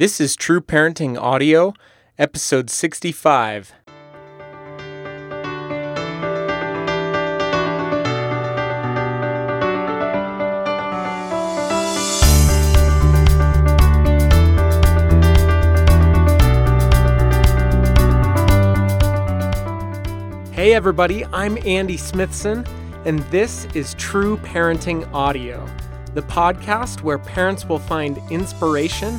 This is True Parenting Audio, episode 65. Hey, everybody, I'm Andy Smithson, and this is True Parenting Audio, the podcast where parents will find inspiration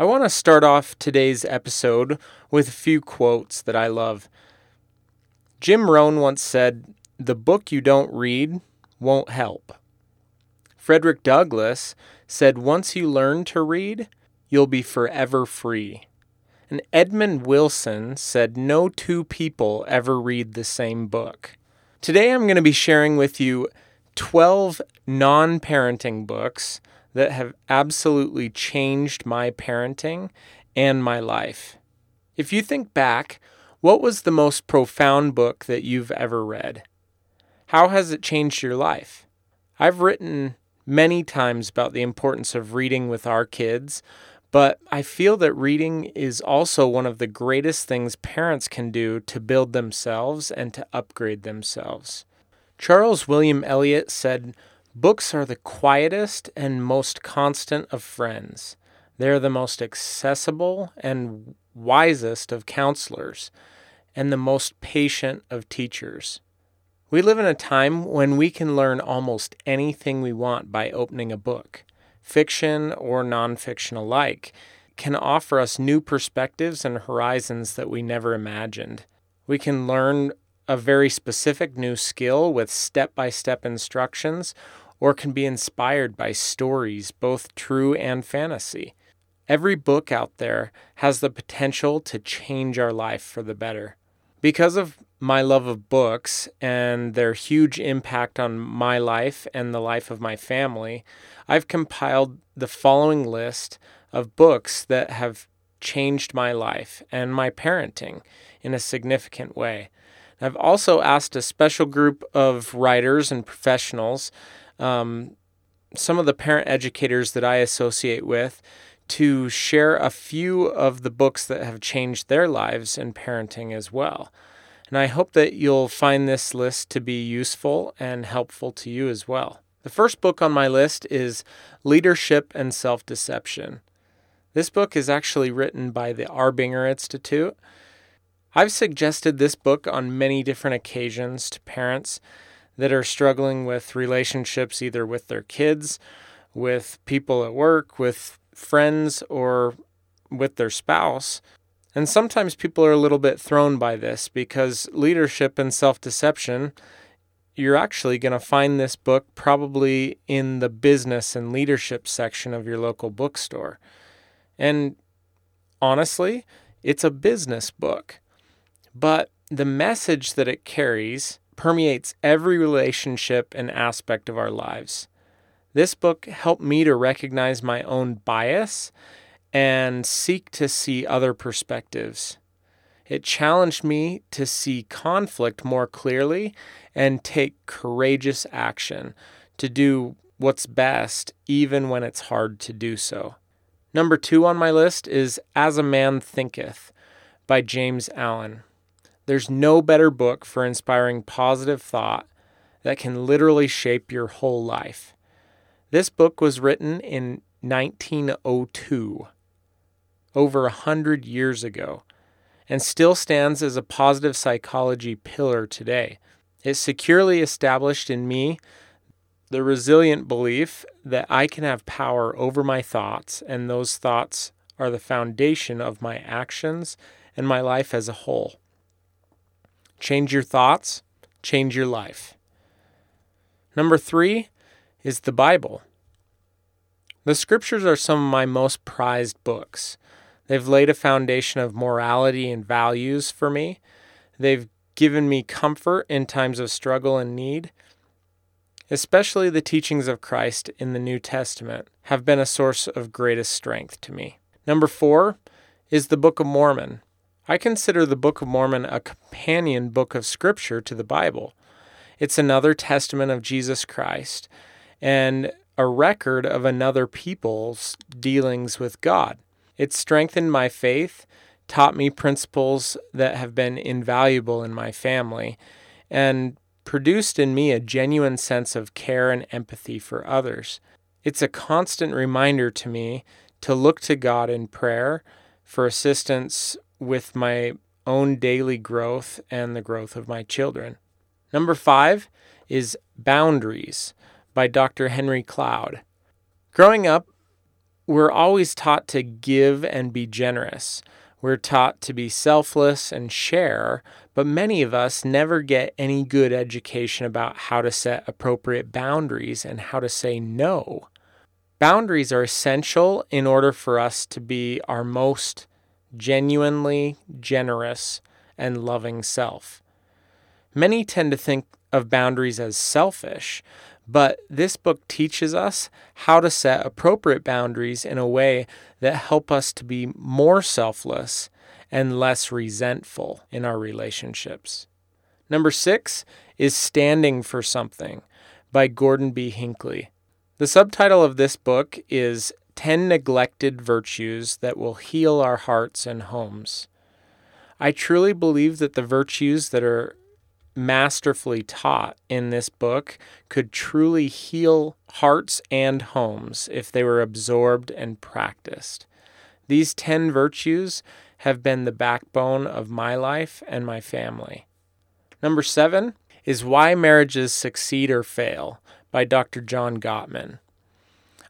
I want to start off today's episode with a few quotes that I love. Jim Rohn once said, The book you don't read won't help. Frederick Douglass said, Once you learn to read, you'll be forever free. And Edmund Wilson said, No two people ever read the same book. Today I'm going to be sharing with you 12 non parenting books that have absolutely changed my parenting and my life. If you think back, what was the most profound book that you've ever read? How has it changed your life? I've written many times about the importance of reading with our kids, but I feel that reading is also one of the greatest things parents can do to build themselves and to upgrade themselves. Charles William Eliot said, Books are the quietest and most constant of friends. They are the most accessible and wisest of counselors, and the most patient of teachers. We live in a time when we can learn almost anything we want by opening a book. Fiction or nonfiction alike can offer us new perspectives and horizons that we never imagined. We can learn a very specific new skill with step by step instructions, or can be inspired by stories, both true and fantasy. Every book out there has the potential to change our life for the better. Because of my love of books and their huge impact on my life and the life of my family, I've compiled the following list of books that have changed my life and my parenting in a significant way. I've also asked a special group of writers and professionals, um, some of the parent educators that I associate with, to share a few of the books that have changed their lives in parenting as well. And I hope that you'll find this list to be useful and helpful to you as well. The first book on my list is Leadership and Self Deception. This book is actually written by the Arbinger Institute. I've suggested this book on many different occasions to parents that are struggling with relationships either with their kids, with people at work, with friends, or with their spouse. And sometimes people are a little bit thrown by this because leadership and self deception, you're actually going to find this book probably in the business and leadership section of your local bookstore. And honestly, it's a business book. But the message that it carries permeates every relationship and aspect of our lives. This book helped me to recognize my own bias and seek to see other perspectives. It challenged me to see conflict more clearly and take courageous action to do what's best, even when it's hard to do so. Number two on my list is As a Man Thinketh by James Allen. There's no better book for inspiring positive thought that can literally shape your whole life. This book was written in 1902, over a hundred years ago, and still stands as a positive psychology pillar today. It securely established in me the resilient belief that I can have power over my thoughts, and those thoughts are the foundation of my actions and my life as a whole. Change your thoughts, change your life. Number three is the Bible. The scriptures are some of my most prized books. They've laid a foundation of morality and values for me. They've given me comfort in times of struggle and need. Especially the teachings of Christ in the New Testament have been a source of greatest strength to me. Number four is the Book of Mormon. I consider the Book of Mormon a companion book of Scripture to the Bible. It's another testament of Jesus Christ and a record of another people's dealings with God. It strengthened my faith, taught me principles that have been invaluable in my family, and produced in me a genuine sense of care and empathy for others. It's a constant reminder to me to look to God in prayer for assistance with my own daily growth and the growth of my children. Number five is Boundaries by Dr. Henry Cloud. Growing up, we're always taught to give and be generous. We're taught to be selfless and share, but many of us never get any good education about how to set appropriate boundaries and how to say no. Boundaries are essential in order for us to be our most genuinely generous and loving self. Many tend to think of boundaries as selfish, but this book teaches us how to set appropriate boundaries in a way that help us to be more selfless and less resentful in our relationships. Number six is Standing for Something by Gordon B. Hinckley. The subtitle of this book is 10 Neglected Virtues That Will Heal Our Hearts and Homes. I truly believe that the virtues that are masterfully taught in this book could truly heal hearts and homes if they were absorbed and practiced. These 10 virtues have been the backbone of my life and my family. Number seven is Why Marriages Succeed or Fail by Dr. John Gottman.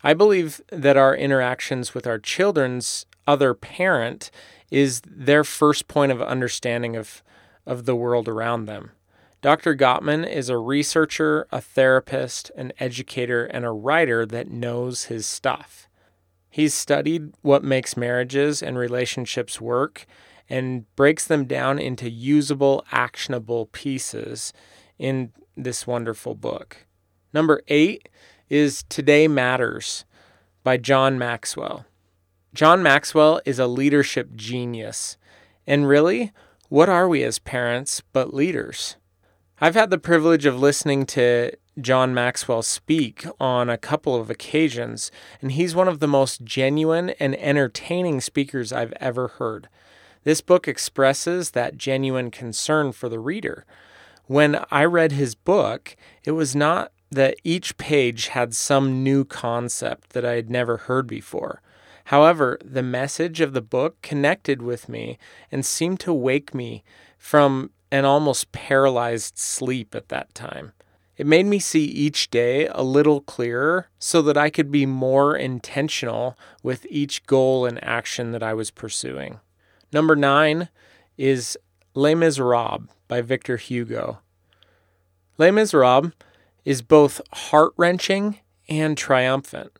I believe that our interactions with our children's other parent is their first point of understanding of, of the world around them. Dr. Gottman is a researcher, a therapist, an educator, and a writer that knows his stuff. He's studied what makes marriages and relationships work and breaks them down into usable, actionable pieces in this wonderful book. Number eight is Today Matters by John Maxwell. John Maxwell is a leadership genius. And really, what are we as parents but leaders? I've had the privilege of listening to John Maxwell speak on a couple of occasions, and he's one of the most genuine and entertaining speakers I've ever heard. This book expresses that genuine concern for the reader. When I read his book, it was not that each page had some new concept that I had never heard before. However, the message of the book connected with me and seemed to wake me from an almost paralyzed sleep at that time. It made me see each day a little clearer so that I could be more intentional with each goal and action that I was pursuing. Number nine is Les Miserables by Victor Hugo. Les Miserables is both heart wrenching and triumphant.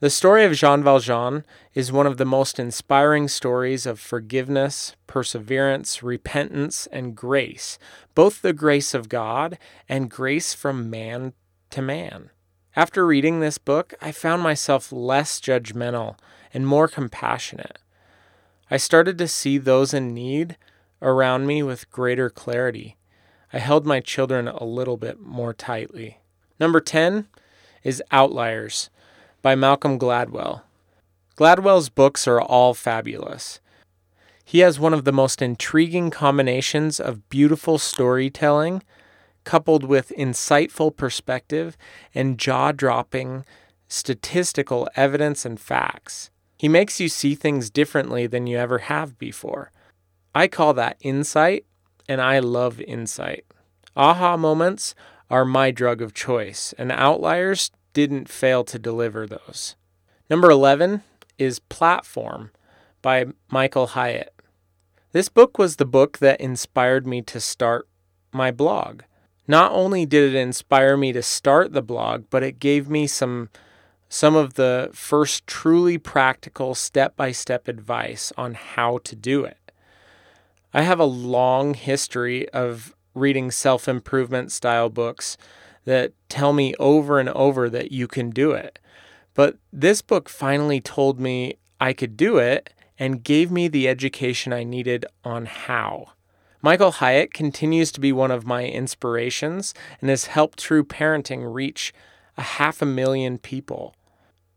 The story of Jean Valjean is one of the most inspiring stories of forgiveness, perseverance, repentance, and grace, both the grace of God and grace from man to man. After reading this book, I found myself less judgmental and more compassionate. I started to see those in need around me with greater clarity. I held my children a little bit more tightly. Number 10 is Outliers by Malcolm Gladwell. Gladwell's books are all fabulous. He has one of the most intriguing combinations of beautiful storytelling, coupled with insightful perspective and jaw dropping statistical evidence and facts. He makes you see things differently than you ever have before. I call that insight, and I love insight. Aha moments are my drug of choice, and outliers didn't fail to deliver those. Number 11 is Platform by Michael Hyatt. This book was the book that inspired me to start my blog. Not only did it inspire me to start the blog, but it gave me some some of the first truly practical step by step advice on how to do it. I have a long history of reading self improvement style books that tell me over and over that you can do it. But this book finally told me I could do it and gave me the education I needed on how. Michael Hyatt continues to be one of my inspirations and has helped True Parenting reach a half a million people.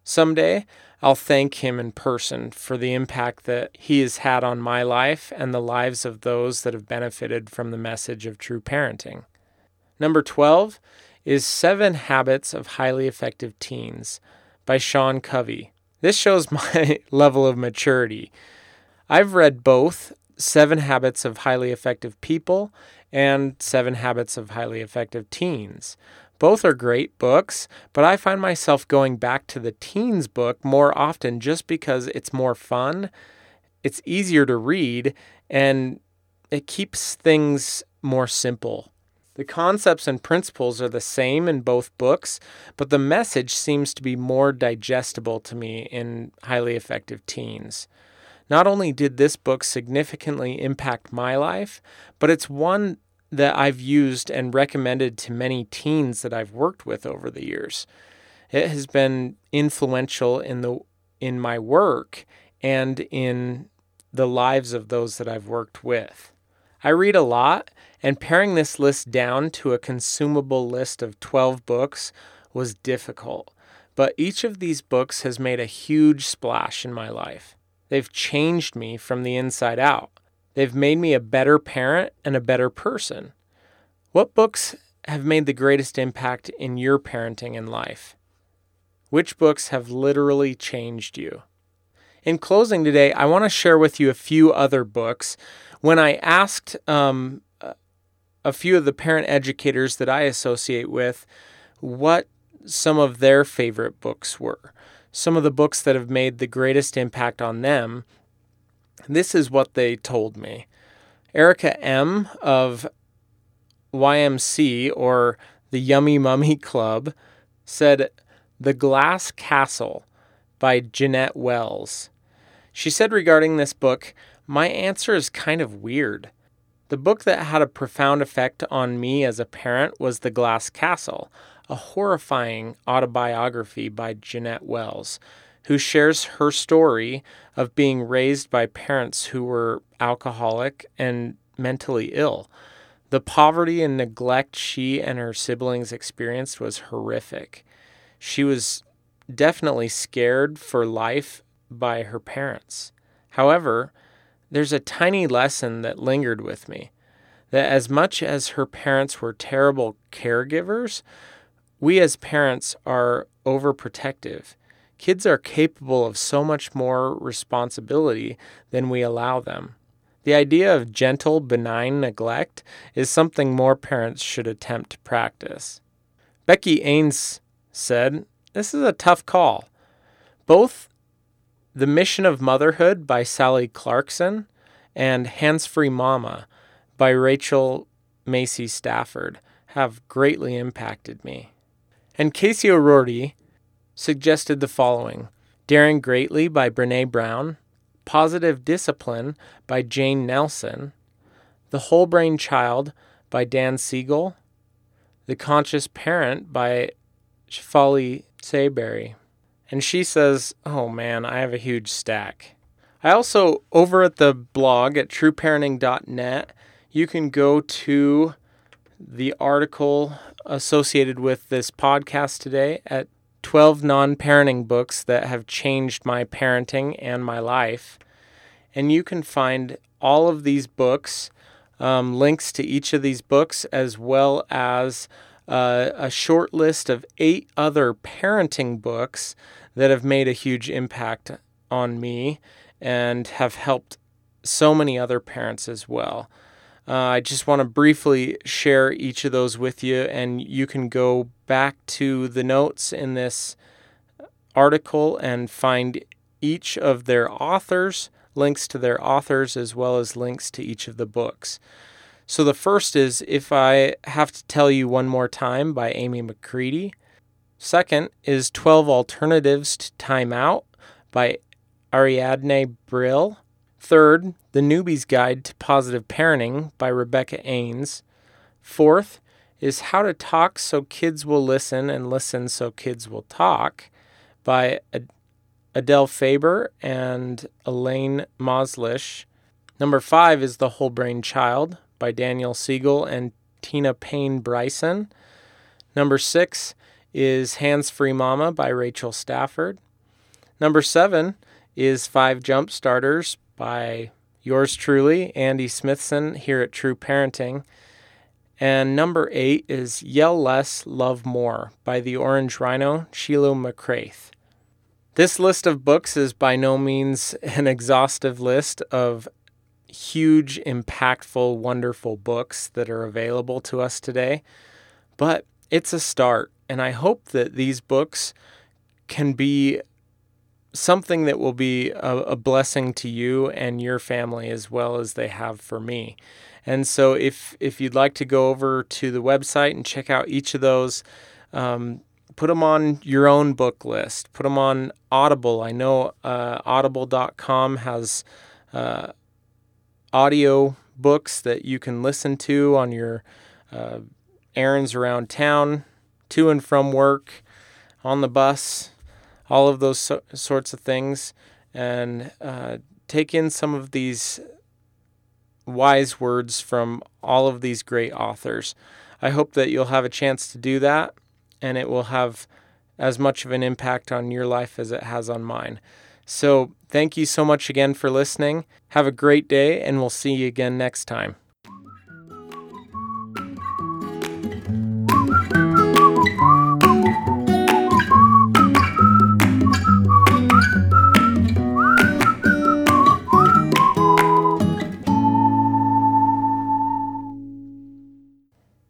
Someday, I'll thank him in person for the impact that he has had on my life and the lives of those that have benefited from the message of true parenting. Number 12 is Seven Habits of Highly Effective Teens by Sean Covey. This shows my level of maturity. I've read both Seven Habits of Highly Effective People and Seven Habits of Highly Effective Teens. Both are great books, but I find myself going back to the teens book more often just because it's more fun, it's easier to read, and it keeps things more simple. The concepts and principles are the same in both books, but the message seems to be more digestible to me in Highly Effective Teens. Not only did this book significantly impact my life, but it's one that I've used and recommended to many teens that I've worked with over the years. It has been influential in the in my work and in the lives of those that I've worked with. I read a lot, and paring this list down to a consumable list of 12 books was difficult. But each of these books has made a huge splash in my life. They've changed me from the inside out. They've made me a better parent and a better person. What books have made the greatest impact in your parenting and life? Which books have literally changed you? In closing today, I want to share with you a few other books when I asked um, a few of the parent educators that I associate with what some of their favorite books were, some of the books that have made the greatest impact on them, this is what they told me. Erica M. of YMC, or the Yummy Mummy Club, said The Glass Castle by Jeanette Wells. She said regarding this book, my answer is kind of weird. The book that had a profound effect on me as a parent was The Glass Castle, a horrifying autobiography by Jeanette Wells, who shares her story of being raised by parents who were alcoholic and mentally ill. The poverty and neglect she and her siblings experienced was horrific. She was definitely scared for life by her parents. However, there's a tiny lesson that lingered with me that as much as her parents were terrible caregivers, we as parents are overprotective. Kids are capable of so much more responsibility than we allow them. The idea of gentle, benign neglect is something more parents should attempt to practice. Becky Eanes said, This is a tough call. Both the Mission of Motherhood by Sally Clarkson and Hands Free Mama by Rachel Macy Stafford have greatly impacted me. And Casey O'Rourke suggested the following Daring Greatly by Brene Brown, Positive Discipline by Jane Nelsen, The Whole Brain Child by Dan Siegel, The Conscious Parent by Shefali Tsabary. And she says, Oh man, I have a huge stack. I also, over at the blog at trueparenting.net, you can go to the article associated with this podcast today at 12 non parenting books that have changed my parenting and my life. And you can find all of these books, um, links to each of these books, as well as uh, a short list of eight other parenting books that have made a huge impact on me and have helped so many other parents as well. Uh, I just want to briefly share each of those with you, and you can go back to the notes in this article and find each of their authors, links to their authors, as well as links to each of the books. So the first is If I Have to Tell You One More Time by Amy McCready. Second is 12 Alternatives to Time Out by Ariadne Brill. Third, The Newbie's Guide to Positive Parenting by Rebecca Eanes. Fourth is How to Talk So Kids Will Listen and Listen So Kids Will Talk by Adele Faber and Elaine Mazlish. Number five is The Whole Brain Child by Daniel Siegel and Tina Payne Bryson. Number six is Hands Free Mama by Rachel Stafford. Number seven is Five Jump Starters by yours truly, Andy Smithson, here at True Parenting. And number eight is Yell Less, Love More by the Orange Rhino, Sheila McCraith. This list of books is by no means an exhaustive list of huge, impactful, wonderful books that are available to us today, but it's a start. And I hope that these books can be something that will be a, a, blessing to you and your family as well as they have for me. And so, if if you'd like to go over to the website and check out each of those, um, put them on your own book list. Put them on Audible. I know uh, Audible.com has uh, audio books that you can listen to on your uh, errands around town, to and from work, on the bus, all of those so- sorts of things, and uh, take in some of these wise words from all of these great authors. I hope that you'll have a chance to do that and it will have as much of an impact on your life as it has on mine. So, thank you so much again for listening. Have a great day, and we'll see you again next time.